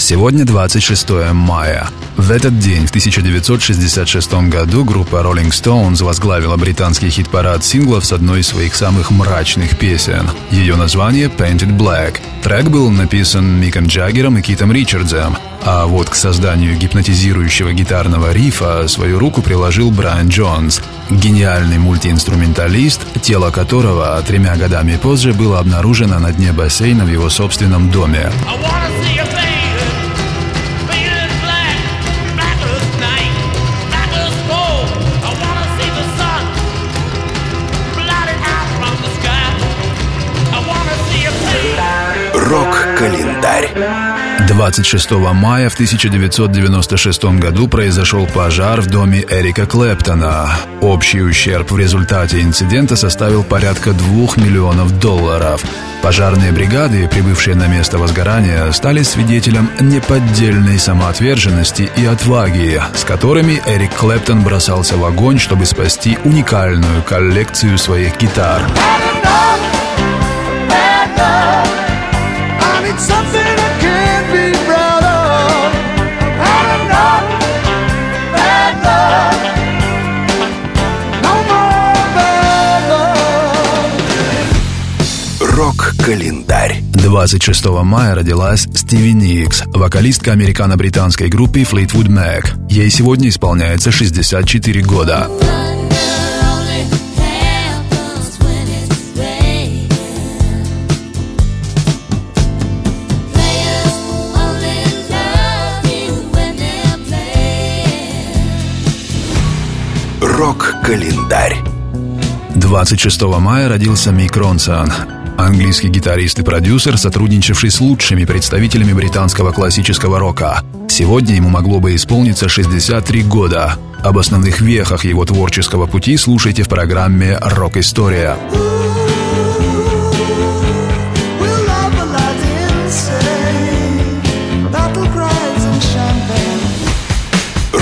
Сегодня 26 мая. В этот день, в 1966 году, группа Rolling Stones возглавила британский хит-парад синглов с одной из своих самых мрачных песен. Ее название «Painted Black». Трек был написан Миком Джаггером и Китом Ричардсом, а вот к созданию гипнотизирующего гитарного рифа свою руку приложил Брайан Джонс, гениальный мультиинструменталист, тело которого тремя годами позже было обнаружено на дне бассейна в его собственном доме. I wanna Рок-календарь. 26 мая в 1996 году произошел пожар в доме Эрика Клэптона. Общий ущерб в результате инцидента составил порядка 2 миллионов долларов. Пожарные бригады, прибывшие на место возгорания, стали свидетелем неподдельной самоотверженности и отваги, с которыми Эрик Клэптон бросался в огонь, чтобы спасти уникальную коллекцию своих гитар. Рок-календарь. 26 мая родилась Стиви Никс, вокалистка американо-британской группы Fleetwood Mac. Ей сегодня исполняется 64 года. Рок-календарь. 26 мая родился Мик Ронсон, английский гитарист и продюсер, сотрудничавший с лучшими представителями британского классического рока. Сегодня ему могло бы исполниться 63 года. Об основных вехах его творческого пути слушайте в программе «Рок-история».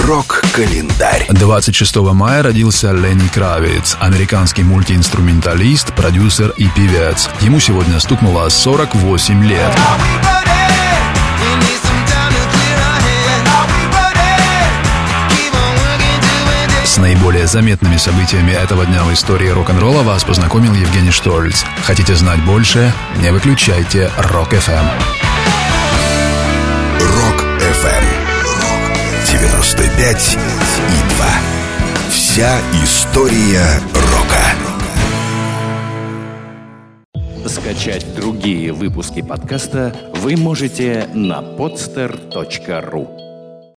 Рок-календарь. 26 мая родился Ленни Кравиц, американский мультиинструменталист, продюсер и певец. Ему сегодня стукнуло 48 лет. С наиболее заметными событиями этого дня в истории рок-н-ролла вас познакомил Евгений Штольц. Хотите знать больше? Не выключайте Рок-ФМ. Рок-ФМ. 95 и 2. Вся история рока. Скачать другие выпуски подкаста вы можете на podster.ru